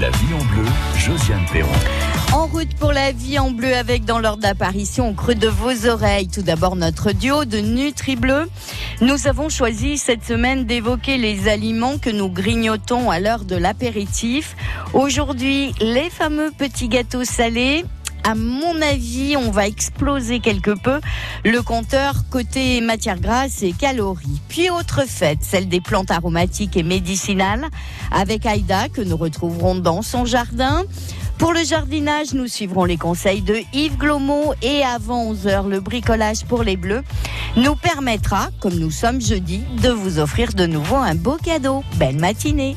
La vie en bleu, Josiane Perron. En route pour la vie en bleu avec dans l'ordre d'apparition au creux de vos oreilles. Tout d'abord notre duo de Nutri Bleu. Nous avons choisi cette semaine d'évoquer les aliments que nous grignotons à l'heure de l'apéritif. Aujourd'hui, les fameux petits gâteaux salés à mon avis, on va exploser quelque peu le compteur côté matière grasse et calories. Puis autre fête, celle des plantes aromatiques et médicinales, avec Aïda que nous retrouverons dans son jardin. Pour le jardinage, nous suivrons les conseils de Yves Glomo et avant 11h, le bricolage pour les bleus nous permettra, comme nous sommes jeudi, de vous offrir de nouveau un beau cadeau. Belle matinée.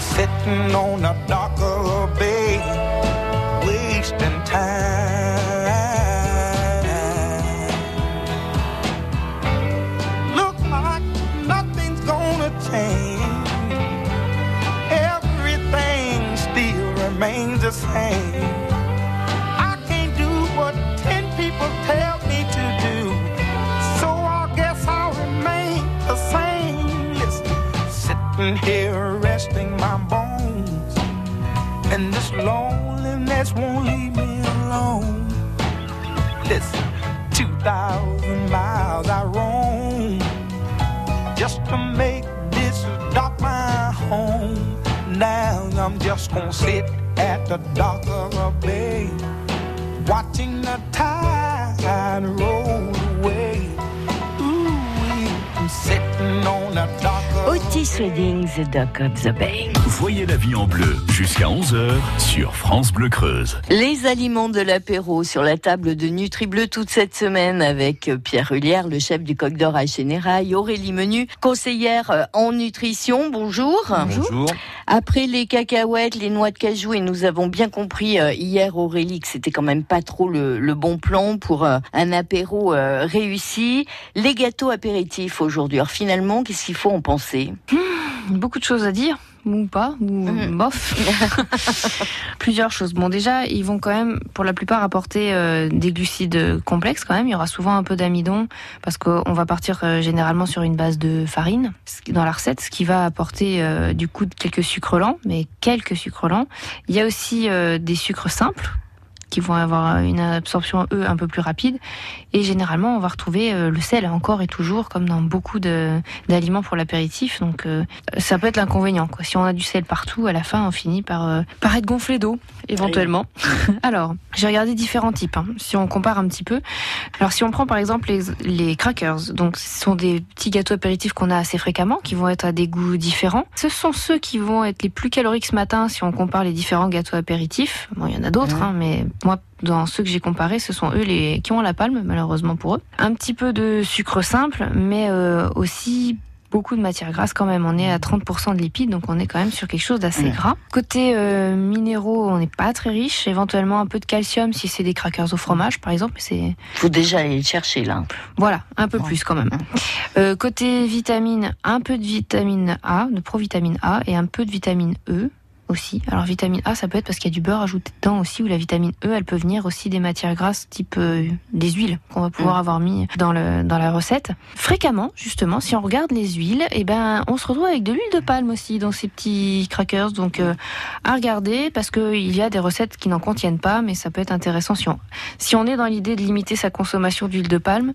Sitting on the dock of the bay, wasting time. Look like nothing's gonna change. Everything still remains the same. I can't do what ten people tell me to do. So I guess I'll remain the same. Sitting here loneliness won't leave me alone. Listen, 2,000 miles I roam just to make this dock my home. Now I'm just gonna sit at the dock of the bay, watching the tide roll away. Ooh, sitting on the dock of Otis Redding, The Dock of the Bay. Voyez la vie en bleu jusqu'à 11h sur France Bleu Creuse. Les aliments de l'apéro sur la table de Nutri Bleu toute cette semaine avec Pierre Hullière, le chef du Coq d'Or à Générail, Aurélie Menu, conseillère euh, en nutrition. Bonjour. Bonjour. Après les cacahuètes, les noix de cajou, et nous avons bien compris euh, hier, Aurélie, que c'était quand même pas trop le, le bon plan pour euh, un apéro réussi. Les gâteaux apéritifs aujourd'hui. Alors finalement, qu'est-ce qu'il faut en penser? Beaucoup de choses à dire, ou pas, ou Mhm. bof. Plusieurs choses. Bon, déjà, ils vont quand même, pour la plupart, apporter euh, des glucides complexes quand même. Il y aura souvent un peu d'amidon, parce qu'on va partir euh, généralement sur une base de farine dans la recette, ce qui va apporter euh, du coup quelques sucres lents, mais quelques sucres lents. Il y a aussi des sucres simples qui vont avoir une absorption eux un peu plus rapide et généralement on va retrouver euh, le sel encore et toujours comme dans beaucoup d'aliments pour l'apéritif. Donc euh, ça peut être l'inconvénient si on a du sel partout à la fin on finit par euh, par être gonflé d'eau éventuellement. Alors j'ai regardé différents types hein, si on compare un petit peu. Alors si on prend par exemple les, les crackers donc ce sont des petits gâteaux apéritifs qu'on a assez fréquemment qui vont être à des goûts différents. Ce sont ceux qui vont être les plus caloriques ce matin si on compare les différents gâteaux apéritifs. Bon il y en a d'autres hein, mais moi dans ceux que j'ai comparés, ce sont eux les qui ont la palme, malheureusement pour eux. Un petit peu de sucre simple, mais euh, aussi beaucoup de matière grasse quand même. On est à 30% de lipides, donc on est quand même sur quelque chose d'assez gras. Côté euh, minéraux, on n'est pas très riche. Éventuellement un peu de calcium si c'est des crackers au fromage, par exemple. C'est faut déjà aller le chercher là. voilà, un peu plus quand même. Euh, côté vitamine, un peu de vitamine A, de provitamine A et un peu de vitamine E. aussi. Alors vitamine A, ça peut être parce qu'il y a du beurre ajouté dedans aussi, ou la vitamine E, elle peut venir aussi des matières grasses type euh, des huiles qu'on va pouvoir Mm. avoir mis dans le dans la recette. Fréquemment, justement, si on regarde les huiles, eh ben on se retrouve avec de l'huile de palme aussi dans ces petits crackers. Donc euh, à regarder parce que il y a des recettes qui n'en contiennent pas, mais ça peut être intéressant si on si on est dans l'idée de limiter sa consommation d'huile de palme.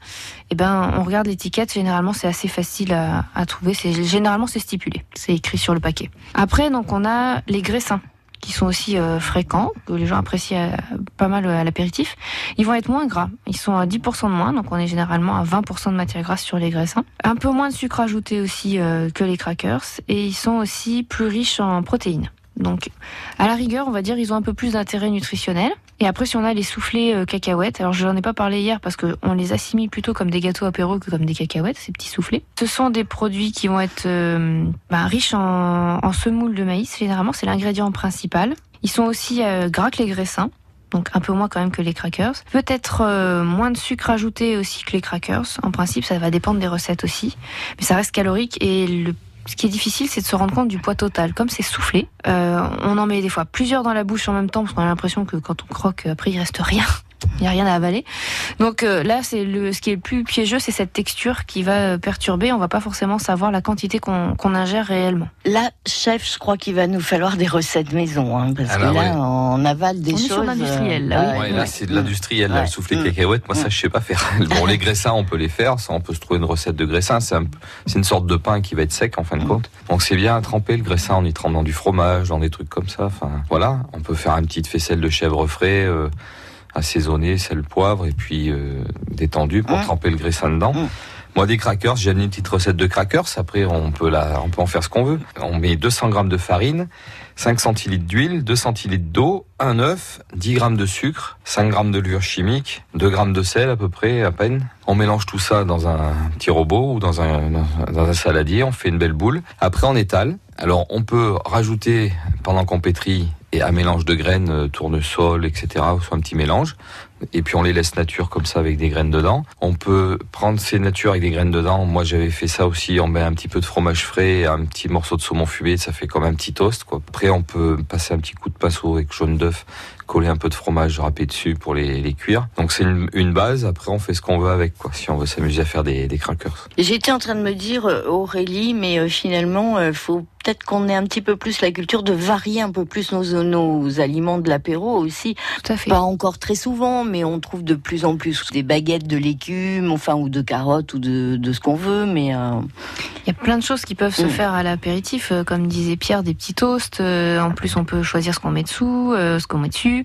Eh ben on regarde l'étiquette. Généralement, c'est assez facile à, à trouver. C'est généralement c'est stipulé, c'est écrit sur le paquet. Après, donc on a les graissins qui sont aussi euh, fréquents, que les gens apprécient euh, pas mal euh, à l'apéritif. Ils vont être moins gras. Ils sont à 10% de moins, donc on est généralement à 20% de matière grasse sur les graissins. Un peu moins de sucre ajouté aussi que les crackers. Et ils sont aussi plus riches en protéines. Donc, à la rigueur, on va dire, ils ont un peu plus d'intérêt nutritionnel. Et après, si on a les soufflés euh, cacahuètes, alors je n'en ai pas parlé hier parce qu'on les assimile plutôt comme des gâteaux apéro que comme des cacahuètes, ces petits soufflés. Ce sont des produits qui vont être euh, bah, riches en, semoule de maïs, généralement, c'est l'ingrédient principal. Ils sont aussi euh, gras que les graissins. Donc un peu moins quand même que les crackers. Peut-être moins de sucre ajouté aussi que les crackers. En principe, ça va dépendre des recettes aussi. Mais ça reste calorique et le ce qui est difficile, c'est de se rendre compte du poids total. Comme c'est soufflé, euh, on en met des fois plusieurs dans la bouche en même temps parce qu'on a l'impression que quand on croque, après il reste rien. Il n'y a rien à avaler. Donc euh, là, c'est le, ce qui est le plus piégeux, c'est cette texture qui va euh, perturber. On va pas forcément savoir la quantité qu'on qu'on ingère réellement. Là, chef, je crois qu'il va nous falloir des recettes maison, hein, parce Ah que là, là, ouais. on avale des On est choses. sur l'industriel, là, euh, oui. Ouais, là, c'est de l'industriel, là, Ouais. le soufflé Mm. cacahuète. Moi, ça, je sais pas faire. Bon, les graissins, on peut les faire. Ça, on peut se trouver une recette de graissin. C'est un- c'est une sorte de pain qui va être sec, en fin de compte. Donc, c'est bien à tremper le graissin. On y trempe dans du fromage, dans des trucs comme ça. Enfin, voilà. On peut faire une petite faisselle de chèvre frais, euh, assaisonné, sel, poivre, et puis euh, détendu pour tremper le graissin dedans. Moi, des crackers, j'ai amené une petite recette de crackers. Après, on peut la, on peut en faire ce qu'on veut. On met 200 grammes de farine, 5 centilitres d'huile, 2 centilitres d'eau, un œuf, 10 grammes de sucre, 5 grammes de levure chimique, 2 grammes de sel à peu près, à peine. On mélange tout ça dans un petit robot ou dans un, dans un saladier. On fait une belle boule. Après, on étale. Alors, on peut rajouter, pendant qu'on pétrit, et un mélange de graines, euh, tournesol, etc., soit un petit mélange. Et puis on les laisse nature comme ça avec des graines dedans. On peut prendre ces natures avec des graines dedans. Moi j'avais fait ça aussi. On met un petit peu de fromage frais, un petit morceau de saumon fumé, ça fait comme un petit toast. Quoi. Après on peut passer un petit coup de pinceau avec jaune d'œuf, coller un peu de fromage râpé dessus pour les, les cuire. Donc c'est une, base. Après on fait ce qu'on veut avec. Si on veut s'amuser à faire des, des. J'étais en train de me dire, euh, Aurélie, mais euh, finalement, faut peut-être qu'on ait un petit peu plus la culture de varier un peu plus nos, nos aliments de l'apéro aussi. Tout à fait. Pas encore très souvent, mais on trouve de plus en plus des baguettes de légumes, enfin, ou de carottes, ou de, de ce qu'on veut, mais... euh, Il y a plein de choses qui peuvent se Mm. faire à l'apéritif, euh, comme disait Pierre, des petits toasts. euh, en plus, on peut choisir ce qu'on met dessous, ce qu'on met dessus.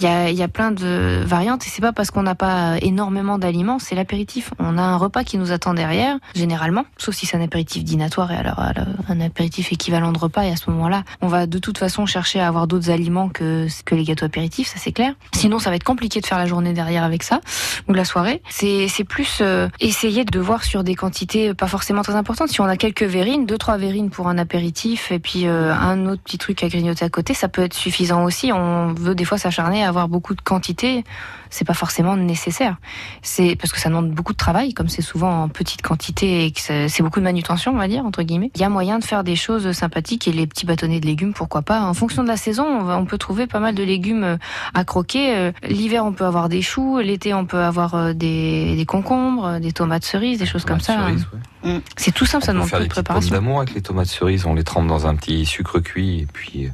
Il y a, il y a plein de variantes et c'est pas parce qu'on n'a pas énormément d'aliments, c'est l'apéritif. On a un repas qui nous attend derrière, généralement, sauf si c'est un apéritif dînatoire et alors, alors, un apéritif équivalent de repas. Et à ce moment-là, on va de toute façon chercher à avoir d'autres aliments que que les gâteaux apéritifs, ça c'est clair. Sinon, ça va être compliqué de faire la journée derrière avec ça ou la soirée. C'est plus euh, essayer de voir sur des quantités pas forcément très importantes. Si on a quelques verrines, deux trois verrines pour un apéritif et puis euh, un autre petit truc à grignoter à côté, ça peut être suffisant aussi. On veut des fois s'acharner à avoir beaucoup de quantité, c'est pas forcément nécessaire. C'est parce que ça demande beaucoup de travail, comme c'est souvent en petite quantité et que c'est beaucoup de manutention, on va dire entre guillemets. Il y a moyen de faire des choses sympathiques et les petits bâtonnets de légumes, pourquoi pas. En fonction de la saison, on, va- on peut trouver pas mal de légumes euh, à croquer. Euh, L'hiver, on peut avoir des choux. L'été, on peut avoir euh, des, des concombres, des tomates cerises, des choses comme ça. hein. Cerises, ouais. C'est tout simple, ça On peut demande faire peu des de préparation. d'amour avec les tomates cerises. On les trempe dans un petit sucre cuit et puis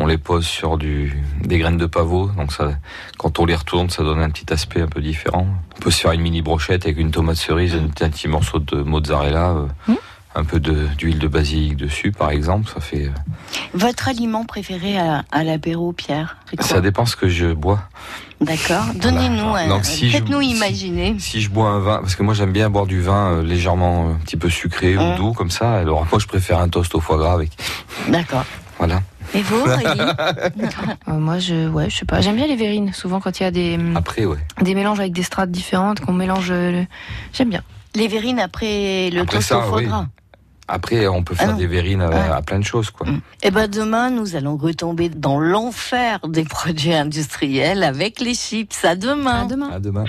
on les pose sur du, des graines de pavot. Donc ça, quand on les retourne, ça donne un petit aspect un peu différent. On peut se faire une mini brochette avec une tomate cerise, un, petit morceau de mozzarella, euh, Mm. un peu de- d'huile de, basilic dessus, par exemple. Ça fait. euh, Votre aliment préféré à, à l'apéro, Pierre ça dépend ce que je bois. D'accord. Donnez-nous un. Si Faites-nous imaginer. Si je bois un vin, parce que moi j'aime bien boire du vin euh, légèrement un petit peu sucré ou doux comme ça. Alors moi je préfère un toast au foie gras avec. D'accord. Voilà. Et vous, Euh, moi, je, ouais, je sais pas. J'aime bien les verrines. Souvent, quand il y a des, Après ouais. des mélanges avec des strates différentes, qu'on mélange, euh, le- j'aime bien. Les verrines après le Après toast ça, au foie oui. gras. Après on peut Ah faire des verrines à, Ouais. à plein de choses quoi. Eh ben demain, nous allons retomber dans l'enfer des produits industriels avec les chips. À demain. À demain. À demain.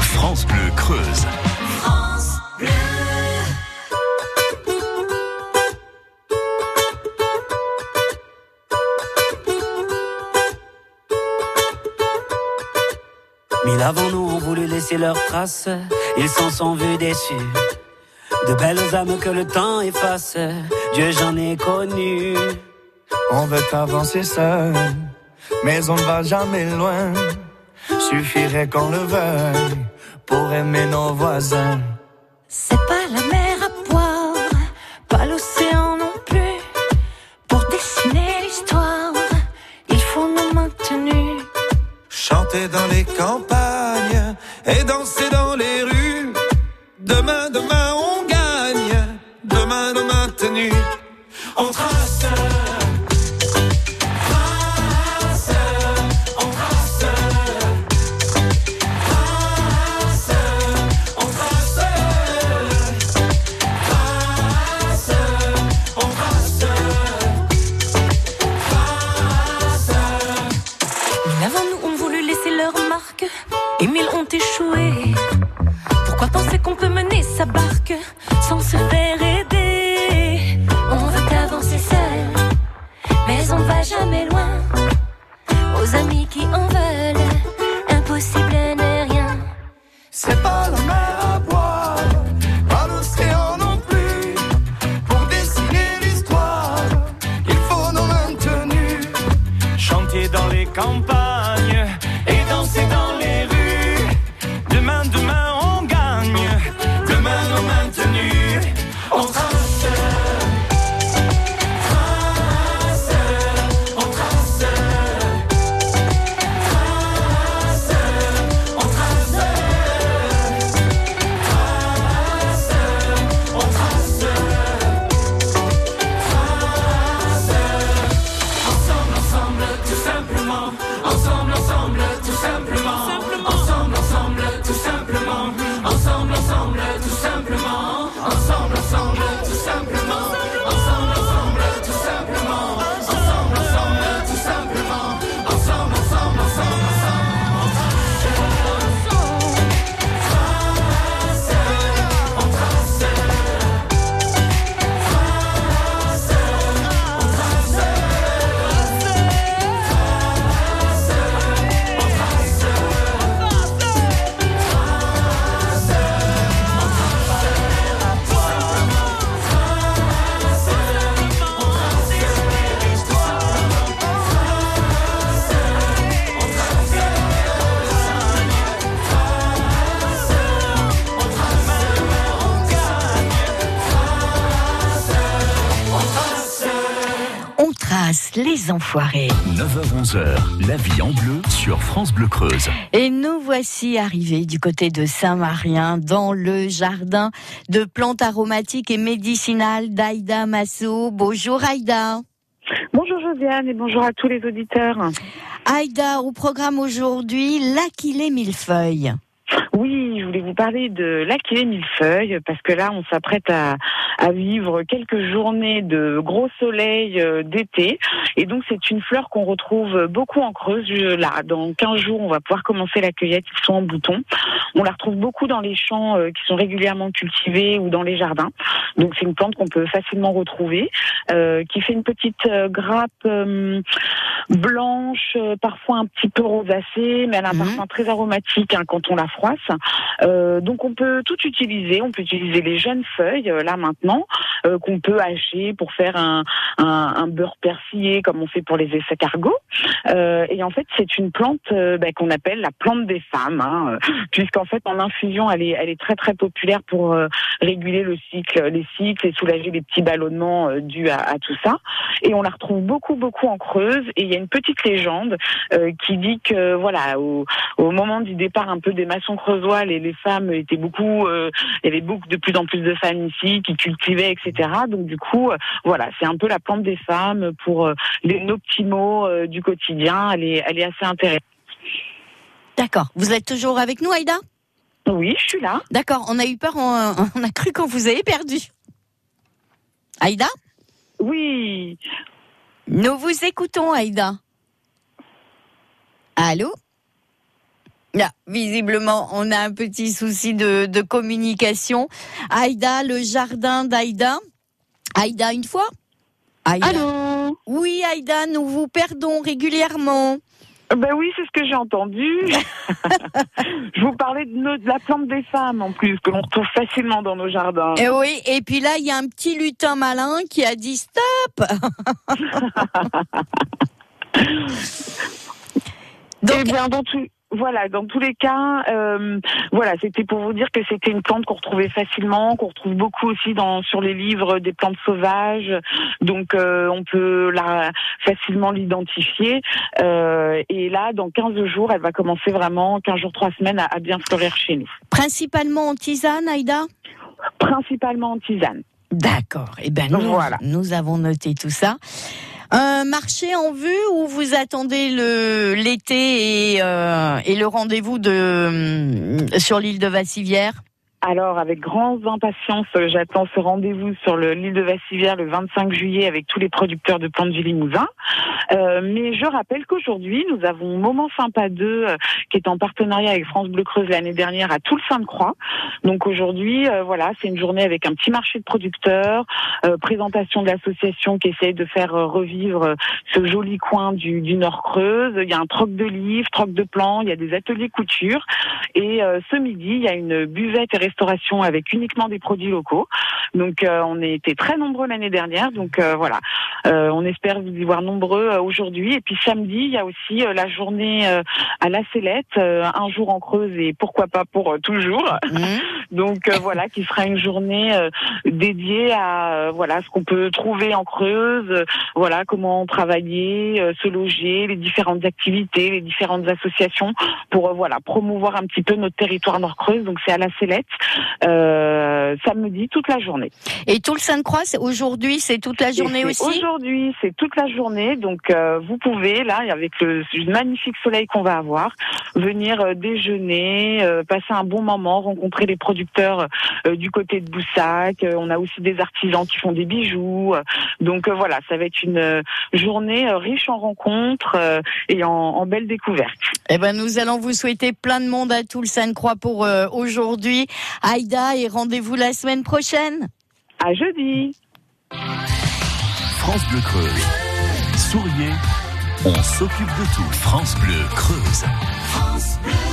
France Bleu Creuse. Mille avant nous ont voulu laisser leurs traces, ils s'en sont vus déçus. De belles âmes que le temps efface, Dieu j'en ai connu. On veut avancer seul, mais on ne va jamais loin. Suffirait qu'on le veuille pour aimer nos voisins. C'est pas la mer Dans les campagnes et danser dans les rues. Demain, demain, on gagne. Demain, nos maintenus. On trace, les enfoirés. 9h-11h, la vie en bleu sur France Bleu Creuse. Et nous voici arrivés du côté de Saint-Marien, dans le jardin de plantes aromatiques et médicinales d'Aïda Masso. Bonjour Aïda. Bonjour Josiane et bonjour à tous les auditeurs. Aïda, au programme aujourd'hui, l'Aquilée millefeuille. Oui, je voulais vous parler de l'Aquilée millefeuille parce que là, on s'apprête à, à vivre quelques journées de gros soleil euh, d'été. Et donc, c'est une fleur qu'on retrouve beaucoup en Creuse. Là, dans 15 jours, on va pouvoir commencer la cueillette. Ils sont en bouton. On la retrouve beaucoup dans les champs euh, qui sont régulièrement cultivés ou dans les jardins. Donc, c'est une plante qu'on peut facilement retrouver, euh, qui fait une petite grappe euh, blanche, parfois un petit peu rosacée, mais elle a un Mhm. parfum très aromatique hein, quand on la froisse. Euh, donc on peut tout utiliser. On peut utiliser les jeunes feuilles euh, là maintenant euh, qu'on peut hacher pour faire un, beurre persillé comme on fait pour les escargots. Euh, et en fait c'est une plante bah, qu'on appelle la plante des femmes, hein, puisqu'en fait en infusion elle est très très populaire pour réguler le cycle, les cycles et soulager les petits ballonnements dus à, tout ça. Et on la retrouve beaucoup beaucoup en Creuse. Et il y a une petite légende qui dit que voilà au, au moment du départ un peu des maçons creusois, les, les femmes étaient beaucoup, euh, il y avait beaucoup de plus en plus de femmes ici qui cultivaient, etc. Donc du coup, euh, voilà, c'est un peu la plante des femmes pour euh, les, nos petits mots du quotidien. Elle est, elle est assez intéressante. D'accord. Vous êtes toujours avec nous, Aïda? Oui, je suis là. D'accord. On a eu peur, on, on a cru qu'on vous avait perdu. Aïda? Oui, Nous vous écoutons, Aïda. Allô? Là, visiblement, on a un petit souci de, de communication. Aïda, le jardin d'Aïda. Aïda, une fois Aïda. allô. Oui, Aïda, nous vous perdons régulièrement. Ben oui, c'est ce que j'ai entendu. je vous parlais de, nos- de la plante des femmes en plus, que l'on retrouve facilement dans nos jardins. Et oui, et puis là, il y a un petit lutin malin qui a dit stop. Donc, Eh bien, dans tout, voilà, dans tous les cas, euh, voilà, c'était pour vous dire que c'était une plante qu'on retrouvait facilement, qu'on retrouve beaucoup aussi dans sur les livres des plantes sauvages. Donc, euh, on peut la facilement l'identifier. Euh, et là, dans 15 jours, elle va commencer vraiment 15 jours, 3 semaines à, à bien fleurir chez nous. principalement en tisane, Aïda? Principalement en tisane. D'accord. Eh ben nous, Voilà. nous avons noté tout ça. Un marché en vue où vous attendez le l'été et, euh, le rendez-vous de sur l'île de Vassivière? Alors, avec grande impatience, euh, j'attends ce rendez-vous sur le- l'île de Vassivière le 25 juillet avec tous les producteurs de plantes du Limousin. Euh, mais je rappelle qu'aujourd'hui, nous avons Moment Sympa 2 euh, qui est en partenariat avec France Bleu Creuse l'année dernière à tout le Sainte-Croix. Donc aujourd'hui, euh, voilà, c'est une journée avec un petit marché de producteurs, présentation de l'association qui essaye de faire revivre ce joli coin du, du Nord Creuse. Il y a un troc de livres, troc de plans, il y a des ateliers couture. Et ce midi, il y a une buvette et restauration avec uniquement des produits locaux. Donc euh, on était très nombreux l'année dernière. Donc euh, voilà, Euh, on espère vous y voir nombreux euh, aujourd'hui. Et puis samedi, il y a aussi euh, la journée euh, à la Célette, euh, un jour en Creuse et pourquoi pas pour toujours. Hum Donc euh, voilà, qui sera une journée euh, dédiée à euh, voilà ce qu'on peut trouver en Creuse, euh, voilà comment travailler, euh, se loger, les différentes activités, les différentes associations pour euh, voilà promouvoir un petit peu notre territoire Nord-Creuse. Donc c'est à la Célette, euh, samedi toute la journée. Et tout le Sainte-Croix, aujourd'hui, c'est toute la journée aussi Aujourd'hui, c'est toute la journée, donc euh, vous pouvez là, avec le, le magnifique soleil qu'on va avoir, venir euh, déjeuner, euh, passer un bon moment, rencontrer les producteurs euh, du côté de Boussac. Euh, on a aussi des artisans qui font des bijoux. Donc voilà, ça va être une journée riche en rencontres euh, et en, en belles découvertes. Eh ben, nous allons vous souhaiter plein de monde à tout le Sainte-Croix pour euh, aujourd'hui. Aïda, et rendez-vous la semaine prochaine. À jeudi. France Bleu Creuse. Souriez, on s'occupe de tout. France Bleu Creuse. I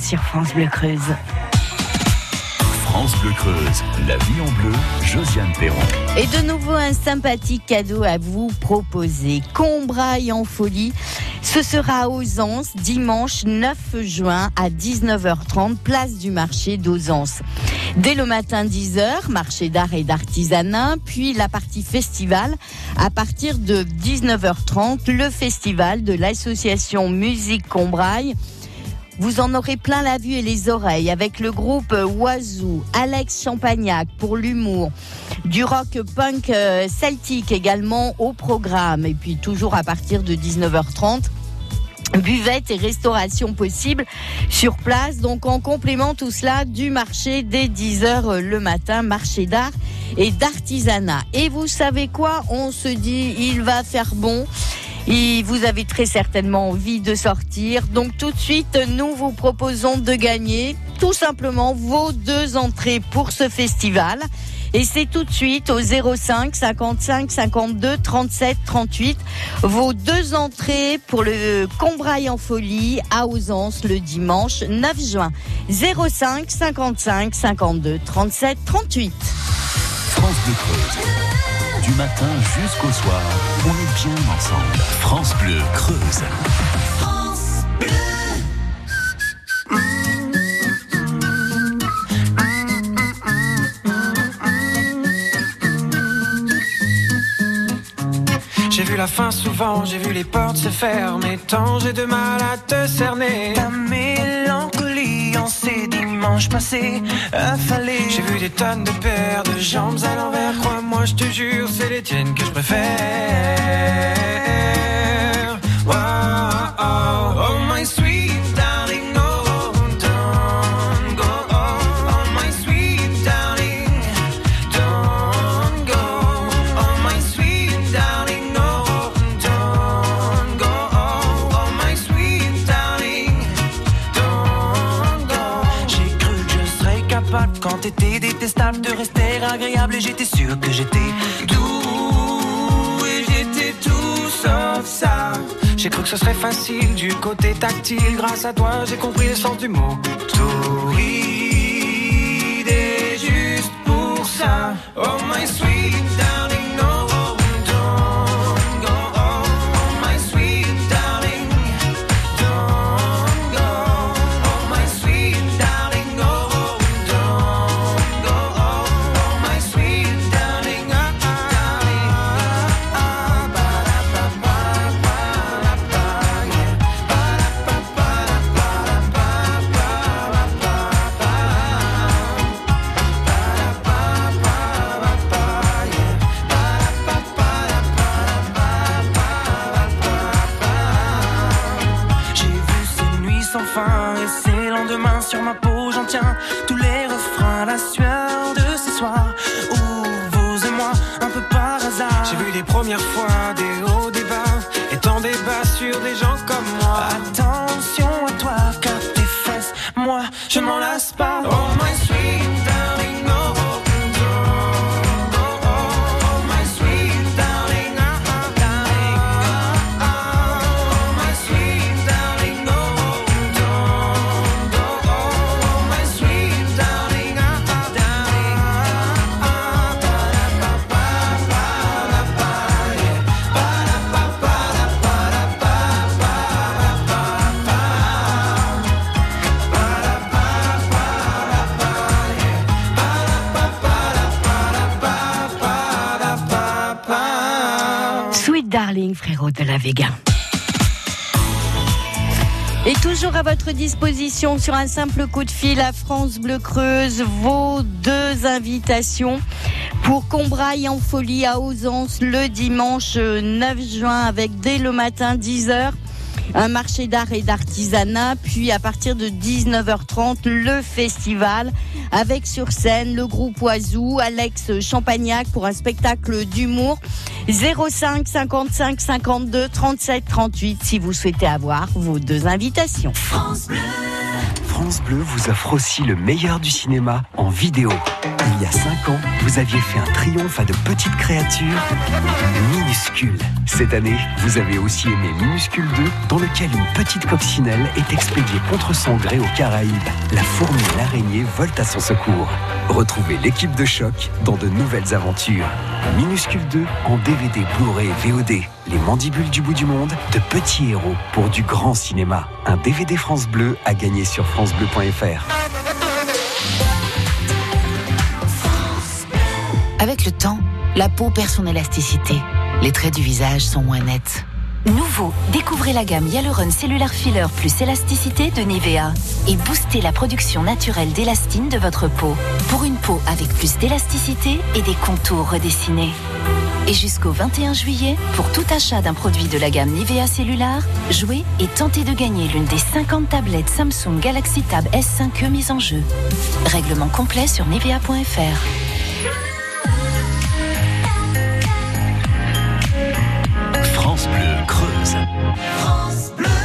Sur France Bleu Creuse. France Bleu Creuse, la vie en bleu, Josiane Perron. Et de nouveau un sympathique cadeau à vous proposer. Combraille en folie. Ce sera aux Anses dimanche 9 juin à 19h30, place du marché d'Ausance. Dès le matin 10h, marché d'art et d'artisanat, puis la partie festival. À partir de 19h30, le festival de l'association Musique Combraille. Vous en aurez plein la vue et les oreilles avec le groupe Oiseau, Alex Champagnac pour l'humour, du rock punk euh, celtique également au programme et puis toujours à partir de 19h30 buvette et restauration possible sur place. Donc en complément tout cela du marché dès 10h le matin, marché d'art et d'artisanat. Et vous savez quoi? On se dit il va faire bon. Et vous avez très certainement envie de sortir. Donc tout de suite, nous vous proposons de gagner tout simplement vos deux entrées pour ce festival. Et c'est tout de suite au 05 55 52 37 38 vos deux entrées pour le Combraille en folie à Ausence le dimanche 9 juin. 05 55 52 37 38. France Bleu Creuse. Du matin jusqu'au soir, on est bien ensemble. France Bleu Creuse. J'ai vu la fin souvent, j'ai vu les portes se fermer. Tant j'ai de mal à te cerner. Ta passés affalés. J'ai vu des tonnes de paires de jambes à l'envers. Crois-moi, je te jure, c'est les tiennes que je préfère. De rester agréable et j'étais sûr que j'étais doux et j'étais tout sauf ça. J'ai cru que ce serait facile du côté tactile. Grâce à toi, j'ai compris le sens du mot. Torride juste pour ça. Oh my sweet disposition sur un simple coup de fil à France Bleu Creuse, vos deux invitations pour Combraille en folie à Ausence le dimanche 9 juin avec dès le matin 10h un marché d'art et d'artisanat, puis à partir de 19h30, le festival avec sur scène le groupe Oiseau, Alex Champagnac pour un spectacle d'humour. 05 55 52 37 38 si vous souhaitez avoir vos deux invitations. France Bleu vous offre aussi le meilleur du cinéma en vidéo. Il y a 5 ans, vous aviez fait un triomphe à de petites créatures minuscules. Cette année, vous avez aussi aimé Minuscule 2, dans lequel une petite coccinelle est expédiée contre son gré aux Caraïbes. La fourmi et l'araignée volent à son secours. Retrouvez l'équipe de choc dans de nouvelles aventures. Minuscule 2 en DVD, Blu-ray VOD. Les mandibules du bout du monde, de petits héros pour du grand cinéma. Un DVD France Bleu à gagner sur francebleu.fr. Avec le temps, la peau perd son élasticité. Les traits du visage sont moins nets. Nouveau, découvrez la gamme Hyaluron Cellular Filler plus élasticité de Nivea et boostez la production naturelle d'élastine de votre peau pour une peau avec plus d'élasticité et des contours redessinés. Et jusqu'au 21 juillet, pour tout achat d'un produit de la gamme Nivea Cellular, jouez et tentez de gagner l'une des 50 tablettes Samsung Galaxy Tab S5e mises en jeu. Règlement complet sur nivea.fr. France Bleu Creuse. Captured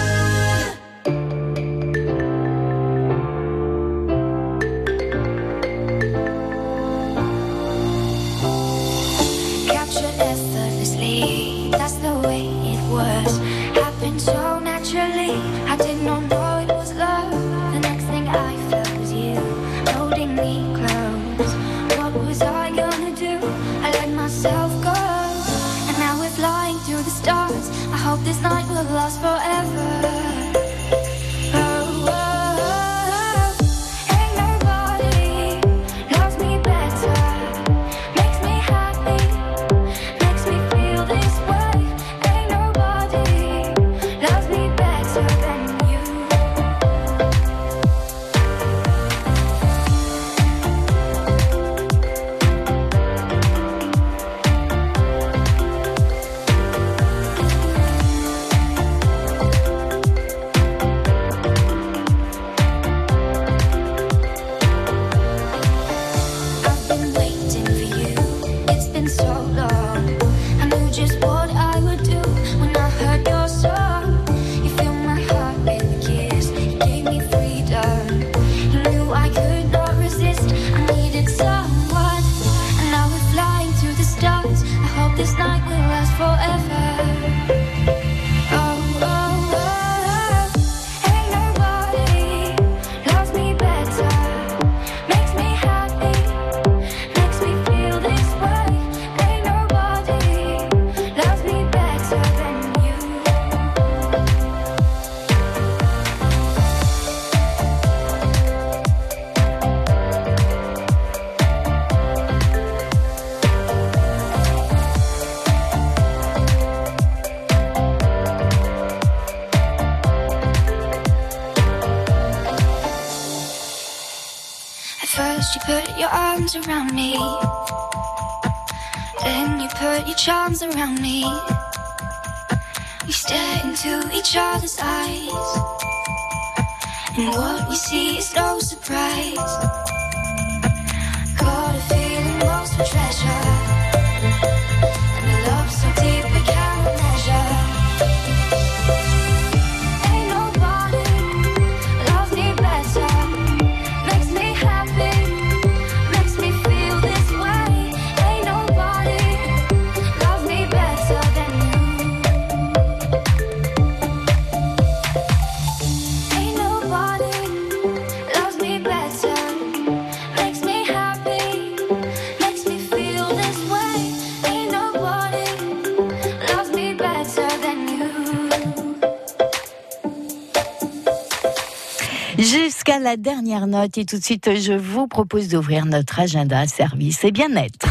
la dernière note et tout de suite, je vous propose d'ouvrir notre agenda service et bien-être.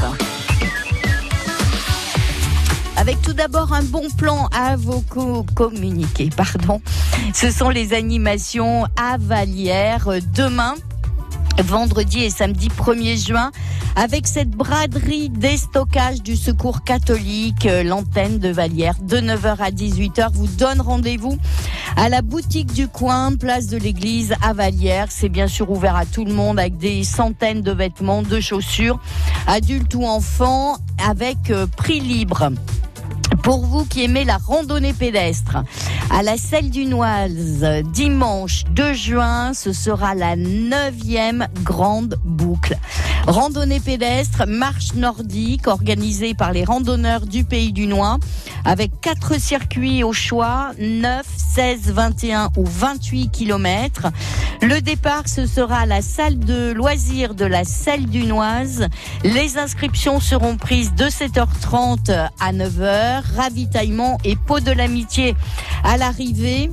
Avec tout d'abord un bon plan à vous co- pardon. Ce sont les animations à Vallière euh, demain. Vendredi et samedi 1er juin, avec cette braderie déstockage du secours catholique, euh, l'antenne de Vallière, de 9h à 18h, vous donne rendez-vous à la boutique du coin, place de l'église à Vallière. C'est bien sûr ouvert à tout le monde avec des centaines de vêtements, de chaussures, adultes ou enfants, avec euh, prix libre. Pour vous qui aimez la randonnée pédestre, à la Selle du Noise, dimanche 2 juin, ce sera la neuvième grande boucle. Randonnée pédestre, marche nordique, organisée par les randonneurs du Pays du Noix, avec quatre circuits au choix, 9, 16, 21 ou 28 kilomètres. Le départ, ce sera la salle de loisirs de la Selle du Noise. Les inscriptions seront prises de 7h30 à 9h. Ravitaillement et pot de l'amitié à l'arrivée.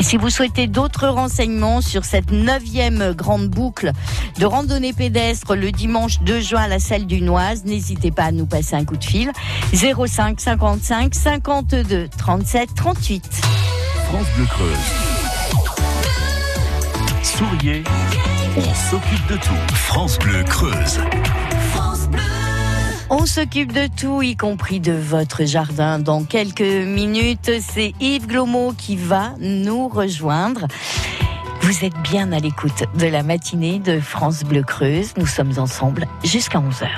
Si vous souhaitez d'autres renseignements sur cette neuvième grande boucle de randonnée pédestre le dimanche 2 juin à la salle du Noise, n'hésitez pas à nous passer un coup de fil. 05 55 52 37 38. France Bleu Creuse. Souriez, on s'occupe de tout. France Bleu Creuse. On s'occupe de tout, y compris de votre jardin. Dans quelques minutes, c'est Yves Glomo qui va nous rejoindre. Vous êtes bien à l'écoute de la matinée de France Bleu Creuse. Nous sommes ensemble jusqu'à 11h.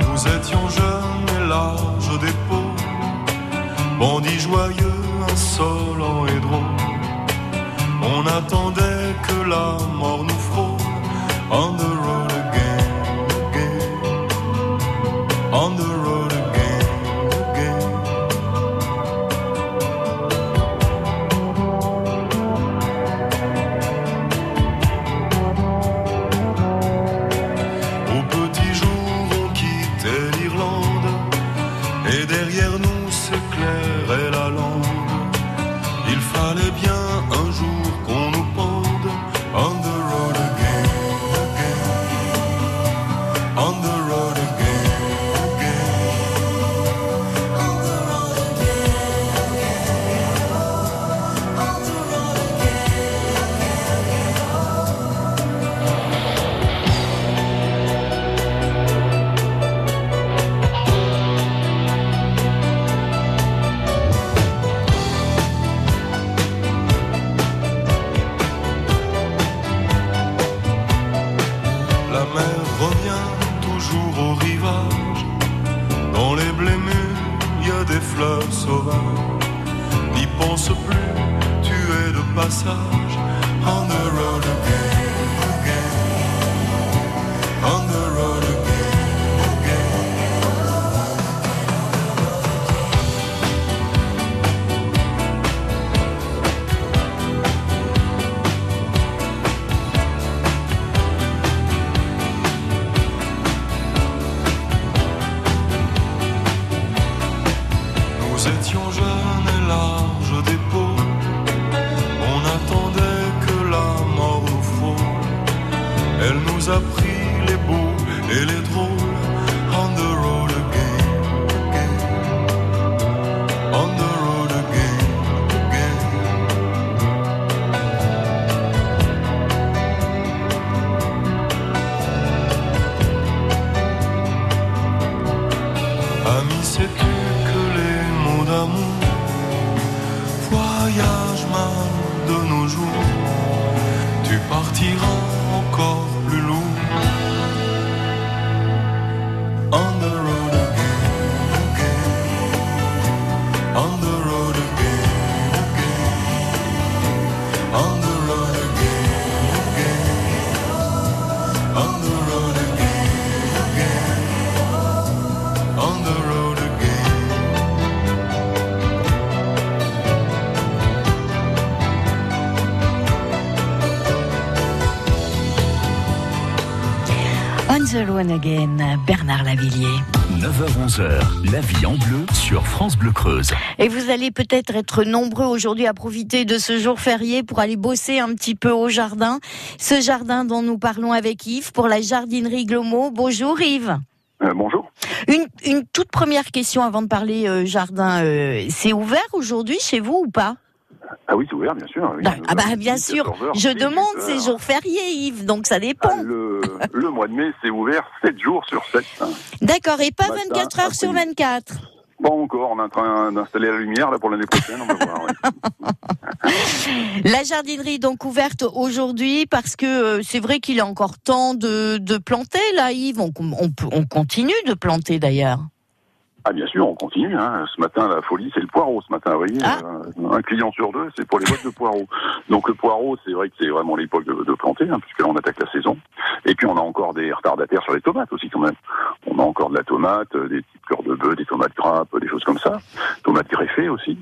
Nous étions jeunes et larges joyeux, insolents et drôles. On attendait que la mort nous On the On the One Again, Bernard Lavillier. 9h-11h, la vie en bleu sur France Bleu Creuse. Et vous allez peut-être être nombreux aujourd'hui à profiter de ce jour férié pour aller bosser un petit peu au jardin. Ce jardin dont nous parlons avec Yves pour la jardinerie Glomo. Bonjour Yves. Euh, bonjour. Une, une toute première question avant de parler euh, jardin. euh, c'est ouvert aujourd'hui chez vous ou pas? Ah oui, c'est ouvert, bien sûr. oui. Ah bah bien 14 sûr. Je 18 demande ces jours fériés Yves, donc ça Ah, dépend. le, le mois de mai, c'est ouvert 7 jours sur 7. D'accord, et pas Matin, 24 heures sur après-midi. 24. Pas encore, on est en train d'installer la lumière là pour l'année prochaine, on va voir. ouais. La jardinerie donc ouverte aujourd'hui parce que euh, c'est vrai qu'il est encore temps de, de planter là Yves. On, on, peut- on continue de planter d'ailleurs. Ah bien sûr, on continue. Hein. Ce matin, la folie, c'est le poireau. Ce matin, vous voyez, euh, un client sur deux, c'est pour les boîtes de poireaux. Donc le poireau, c'est vrai que c'est vraiment l'époque de, de planter, hein, puisque là on attaque la saison. Et puis on a encore des retardataires sur les tomates aussi quand même. On a encore de la tomate, euh, des petites cœurs de bœuf, des tomates grappes, des choses comme ça. Tomates greffées aussi.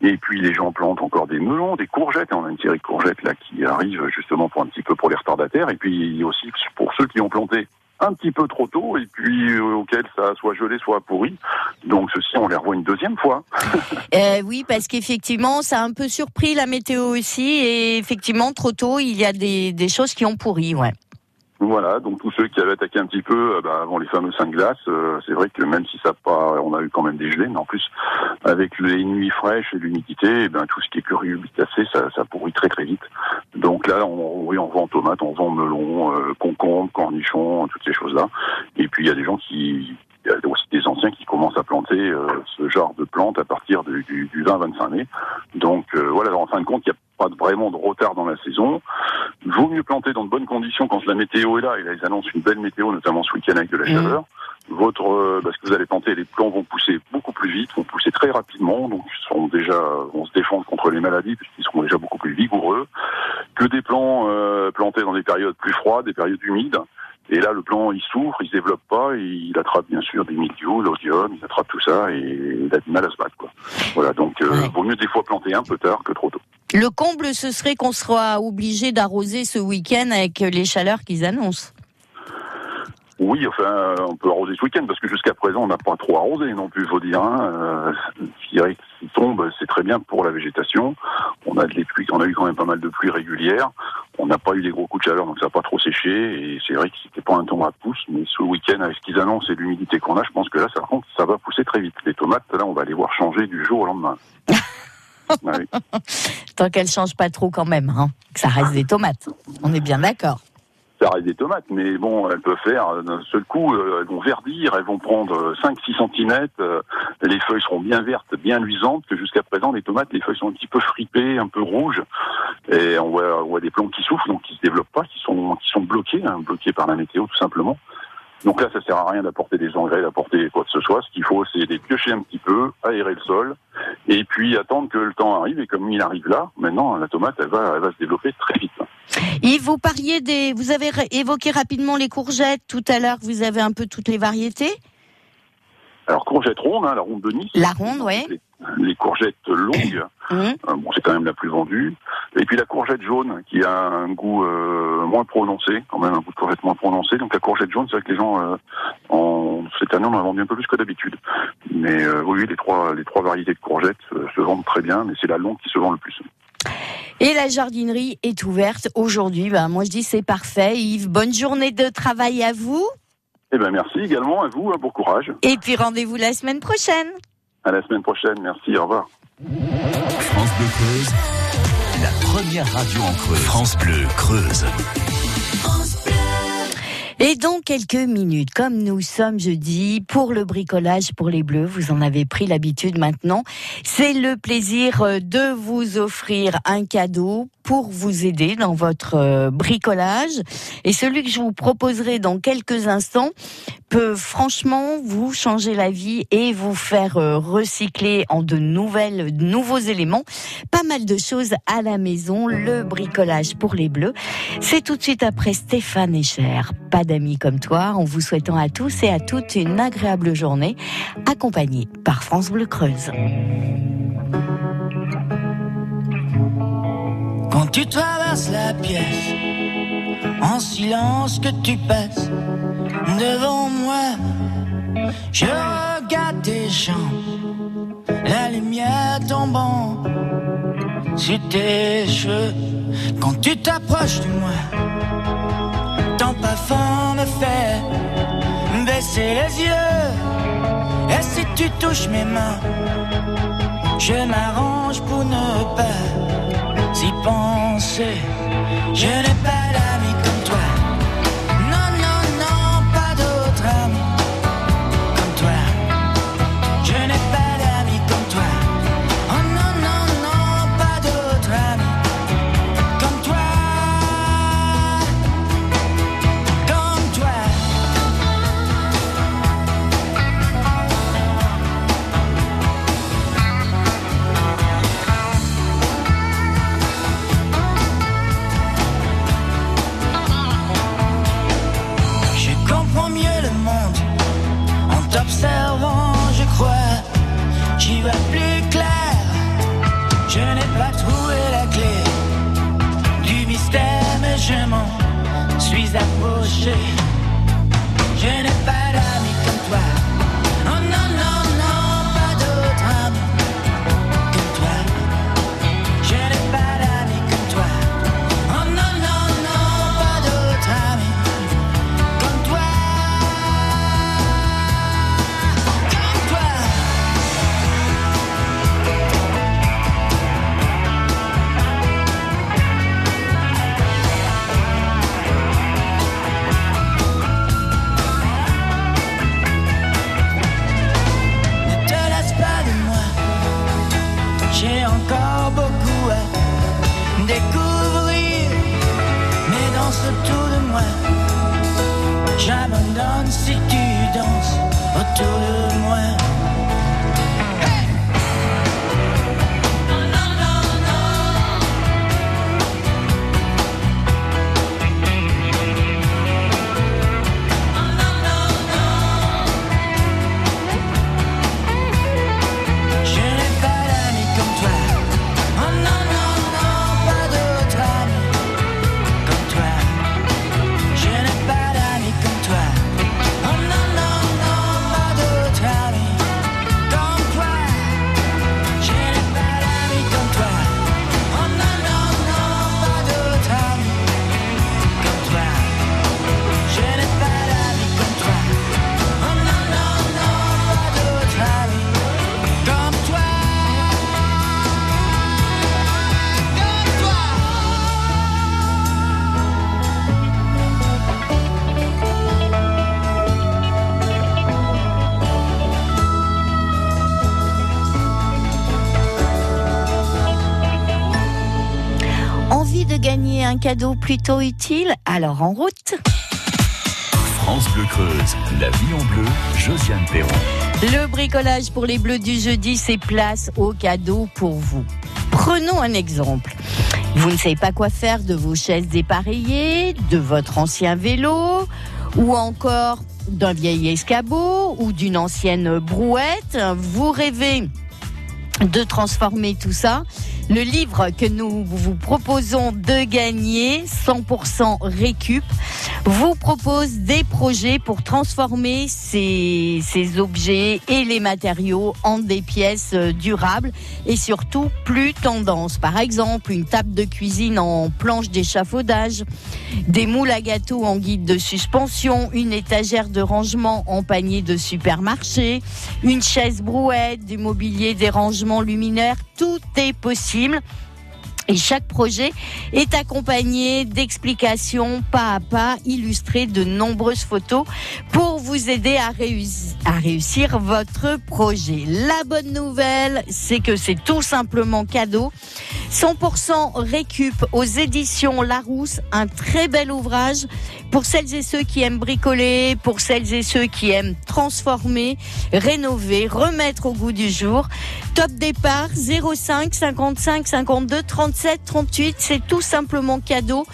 Et puis les gens plantent encore des melons, des courgettes. On a une série de courgettes là qui arrive justement pour un petit peu pour les retardataires. Et puis aussi pour ceux qui ont planté un petit peu trop tôt et puis euh, auxquels ça soit gelé, soit pourri. Donc ceci, on les revoit une deuxième fois. Euh, oui, parce qu'effectivement, ça a un peu surpris la météo aussi. Et effectivement, trop tôt, il y a des, des choses qui ont pourri, ouais. Voilà, donc tous ceux qui avaient attaqué un petit peu euh, bah, avant les fameux cinq glaces, euh, c'est vrai que même si ça pas, on a eu quand même des gelées, mais en plus avec les nuits fraîches et l'humidité, eh ben tout ce qui est curiobitacé, ça, ça pourrit très très vite. Donc là, on, oui, on vend tomates, on vend melons, euh, concombres, cornichons, toutes ces choses-là. Et puis il y a des gens qui il y a aussi des anciens qui commencent à planter euh, ce genre de plantes à partir du, du, du 20-25 mai. Donc euh, voilà, en fin de compte, il n'y a pas vraiment de retard dans la saison. Vaut mieux planter dans de bonnes conditions quand la météo est là. Et là, ils annoncent une belle météo, notamment ce week-end avec de la chaleur. Votre, euh, parce que vous allez planter, les plants vont pousser beaucoup plus vite, vont pousser très rapidement, donc ils seront déjà, vont se défendre contre les maladies puisqu'ils seront déjà beaucoup plus vigoureux que des plants euh, plantés dans des périodes plus froides, des périodes humides. Et là, le plant, il souffre, il se développe pas, et il attrape bien sûr des mildious, l'odium, il attrape tout ça, et il a du mal à se battre, quoi. Voilà, donc, euh, vaut mieux des fois planter un peu tard que trop tôt. Le comble, ce serait qu'on sera obligé d'arroser ce week-end avec les chaleurs qu'ils annoncent. Oui, enfin, euh, on peut arroser ce week-end, parce que jusqu'à présent, on n'a pas trop arrosé non plus, faut dire. Hein. Euh, je dirais tombe, c'est très bien pour la végétation. On a pluies, on a eu quand même pas mal de pluies régulières. On n'a pas eu des gros coups de chaleur, donc ça n'a pas trop séché. Et c'est vrai que c'était pas un temps à pousse, mais ce week-end, avec ce qu'ils annoncent et l'humidité qu'on a, je pense que là, ça, par contre, ça va pousser très vite. Les tomates, là, on va les voir changer du jour au lendemain. Oui. Tant qu'elles changent pas trop quand même, hein. que ça reste des tomates. On est bien d'accord. Des tomates, mais bon, elles peuvent faire euh, d'un seul coup, euh, elles vont verdir, elles vont prendre 5-6 cm, les feuilles seront bien vertes, bien luisantes, que jusqu'à présent, les tomates, les feuilles sont un petit peu fripées, un peu rouges, et on voit, on voit des plants qui souffrent, donc qui se développent pas, qui sont, qui sont bloqués, hein, bloqués par la météo tout simplement. Donc là, ça sert à rien d'apporter des engrais, d'apporter quoi que ce soit. Ce qu'il faut, c'est les piocher un petit peu, aérer le sol, et puis attendre que le temps arrive. Et comme il arrive là, maintenant, la tomate, elle va, elle va se développer très vite. Yves, vous parliez des, vous avez évoqué rapidement les courgettes tout à l'heure. Vous avez un peu toutes les variétés. Alors courgette ronde, hein, la ronde de Nice. La ronde, ouais. Les, les courgettes longues, euh, bon, c'est quand même la plus vendue. Et puis la courgette jaune, qui a un goût euh, moins prononcé, quand même un goût de courgette moins prononcé. Donc la courgette jaune, c'est vrai que les gens, euh, en, cette année, on en a vendu un peu plus que d'habitude. Mais euh, oui, les trois, les trois variétés de courgettes euh, se vendent très bien, mais c'est la longue qui se vend le plus. Et la jardinerie est ouverte aujourd'hui. Ben, moi, je dis c'est parfait. Yves, bonne journée de travail à vous. Eh ben merci également à vous, hein, bon courage. Et puis rendez-vous la semaine prochaine. À la semaine prochaine, merci, au revoir. France Bleu Creuse, la première radio en Creuse. France Bleu Creuse. Et dans quelques minutes, comme nous sommes jeudi, pour le bricolage pour les bleus, vous en avez pris l'habitude maintenant, c'est le plaisir euh, de vous offrir un cadeau pour vous aider dans votre euh, bricolage. Et celui que je vous proposerai dans quelques instants peut franchement vous changer la vie et vous faire euh, recycler en de nouvelles, de nouveaux éléments. Pas mal de choses à la maison, le bricolage pour les bleus. C'est tout de suite après Stéphane Echer. Pas d'amis comme toi, en vous souhaitant à tous et à toutes une agréable journée, accompagnée par France Bleu Creuse. Quand tu traverses la pièce, en silence que tu passes devant moi, je regarde tes jambes, la lumière tombant sur tes cheveux. Quand tu t'approches de moi, ton parfum me fait baisser les yeux. Et si tu touches mes mains, je m'arrange pour ne pas y penser. Je n'ai pas cadeau plutôt utile Alors en route France Bleu Creuse, la vie en bleu, Josiane Perron. Le bricolage pour les bleus du jeudi, c'est place au cadeau pour vous. Prenons un exemple. Vous ne savez pas quoi faire de vos chaises dépareillées, de votre ancien vélo, ou encore d'un vieil escabeau ou d'une ancienne brouette. Vous rêvez de transformer tout ça. Le livre que nous vous proposons de gagner, 100% récup, vous propose des projets pour transformer ces, ces objets et les matériaux en des pièces euh, durables et surtout plus tendance. Par exemple, une table de cuisine en planche d'échafaudage, des moules à gâteaux en guide de suspension, une étagère de rangement en panier de supermarché, une chaise brouette, du mobilier, des rangements luminaires, tout est possible. Et chaque projet est accompagné d'explications pas à pas illustrées de nombreuses photos pour vous aider à, réussir, votre projet. La bonne nouvelle, c'est que c'est tout simplement cadeau. 100% récup aux éditions Larousse, un très bel ouvrage pour celles et ceux qui aiment bricoler, pour celles et ceux qui aiment transformer, rénover, remettre au goût du jour. Top départ 05 55 52 37 38, c'est tout simplement cadeau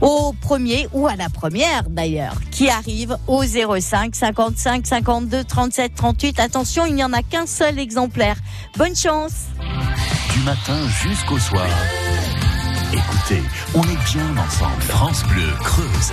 au premier ou à la première d'ailleurs qui arrive au 05 55 52 37 38. Attention, il n'y en a qu'un seul exemplaire. Bonne chance. Du matin jusqu'au soir. Écoutez, on est bien ensemble. France Bleu Creuse.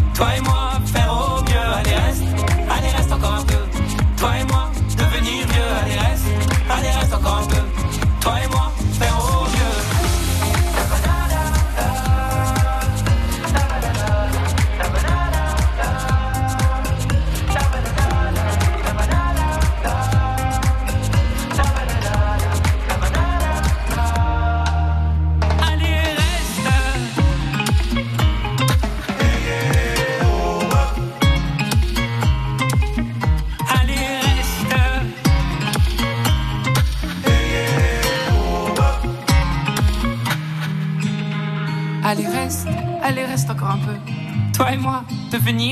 Toi et moi, faire au mieux. Allez reste, allez reste encore un peu. Toi et moi, devenir vieux. Allez reste, allez reste encore un peu. Toi et moi, faire au mieux.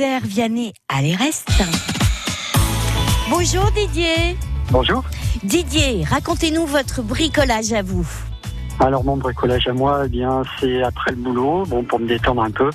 Désert, Vianney, allez reste. Bonjour Didier. Bonjour. Didier, racontez-nous votre bricolage à vous. Alors mon bricolage à moi, eh bien c'est après le boulot, bon pour me détendre un peu,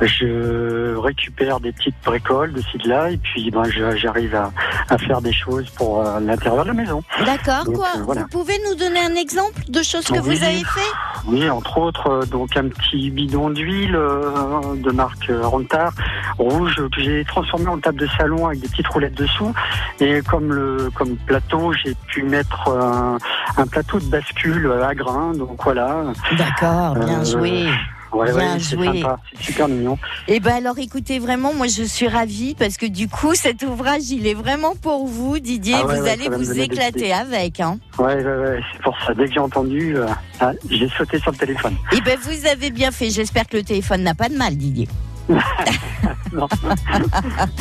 je récupère des petites bricoles de ci de là et puis ben, j'arrive à, à faire des choses pour euh, l'intérieur de la maison. D'accord, quoi euh, voilà. Vous pouvez nous donner un exemple de choses que Oui. vous avez fait Oui, entre autres, euh, donc un petit bidon d'huile euh, de marque Rontard rouge que j'ai transformé en table de salon avec des petites roulettes dessous. Et comme le comme plateau, j'ai pu mettre un, un plateau de bascule à grains. Donc voilà. D'accord, bien Euh, joué. Ouais, Bien ouais, joué. c'est super mignon. Eh ben alors écoutez vraiment, moi je suis ravie parce que du coup cet ouvrage il est vraiment pour vous Didier, Ah ouais, vous allez vous éclater avec. Hein. Ouais, ouais, ouais, c'est pour ça. Dès que j'ai entendu, euh, ah, j'ai sauté sur le téléphone. Eh ben vous avez bien fait, j'espère que le téléphone n'a pas de mal Didier. non.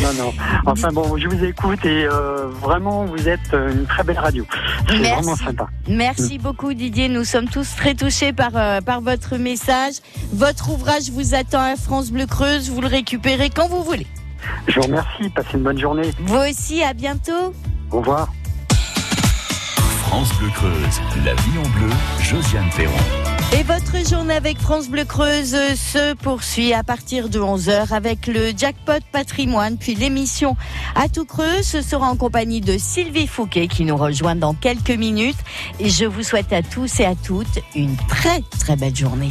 non, non. Enfin bon, je vous écoute et euh, vraiment, vous êtes euh, une très belle radio. C'est Merci. vraiment sympa. Merci beaucoup Didier, nous sommes tous très touchés par, euh, par votre message. Votre ouvrage vous attend à France Bleu Creuse, vous le récupérez quand vous voulez. Je vous remercie. Passez une bonne journée. Vous aussi, à bientôt. Au revoir. France Bleu Creuse, la vie en bleu, Josiane Perron. Et votre journée avec France Bleu Creuse se poursuit à partir de 11h avec le jackpot patrimoine, puis l'émission à tout creux. Ce sera en compagnie de Sylvie Fouquet qui nous rejoint dans quelques minutes. Et je vous souhaite à tous et à toutes une très très belle journée.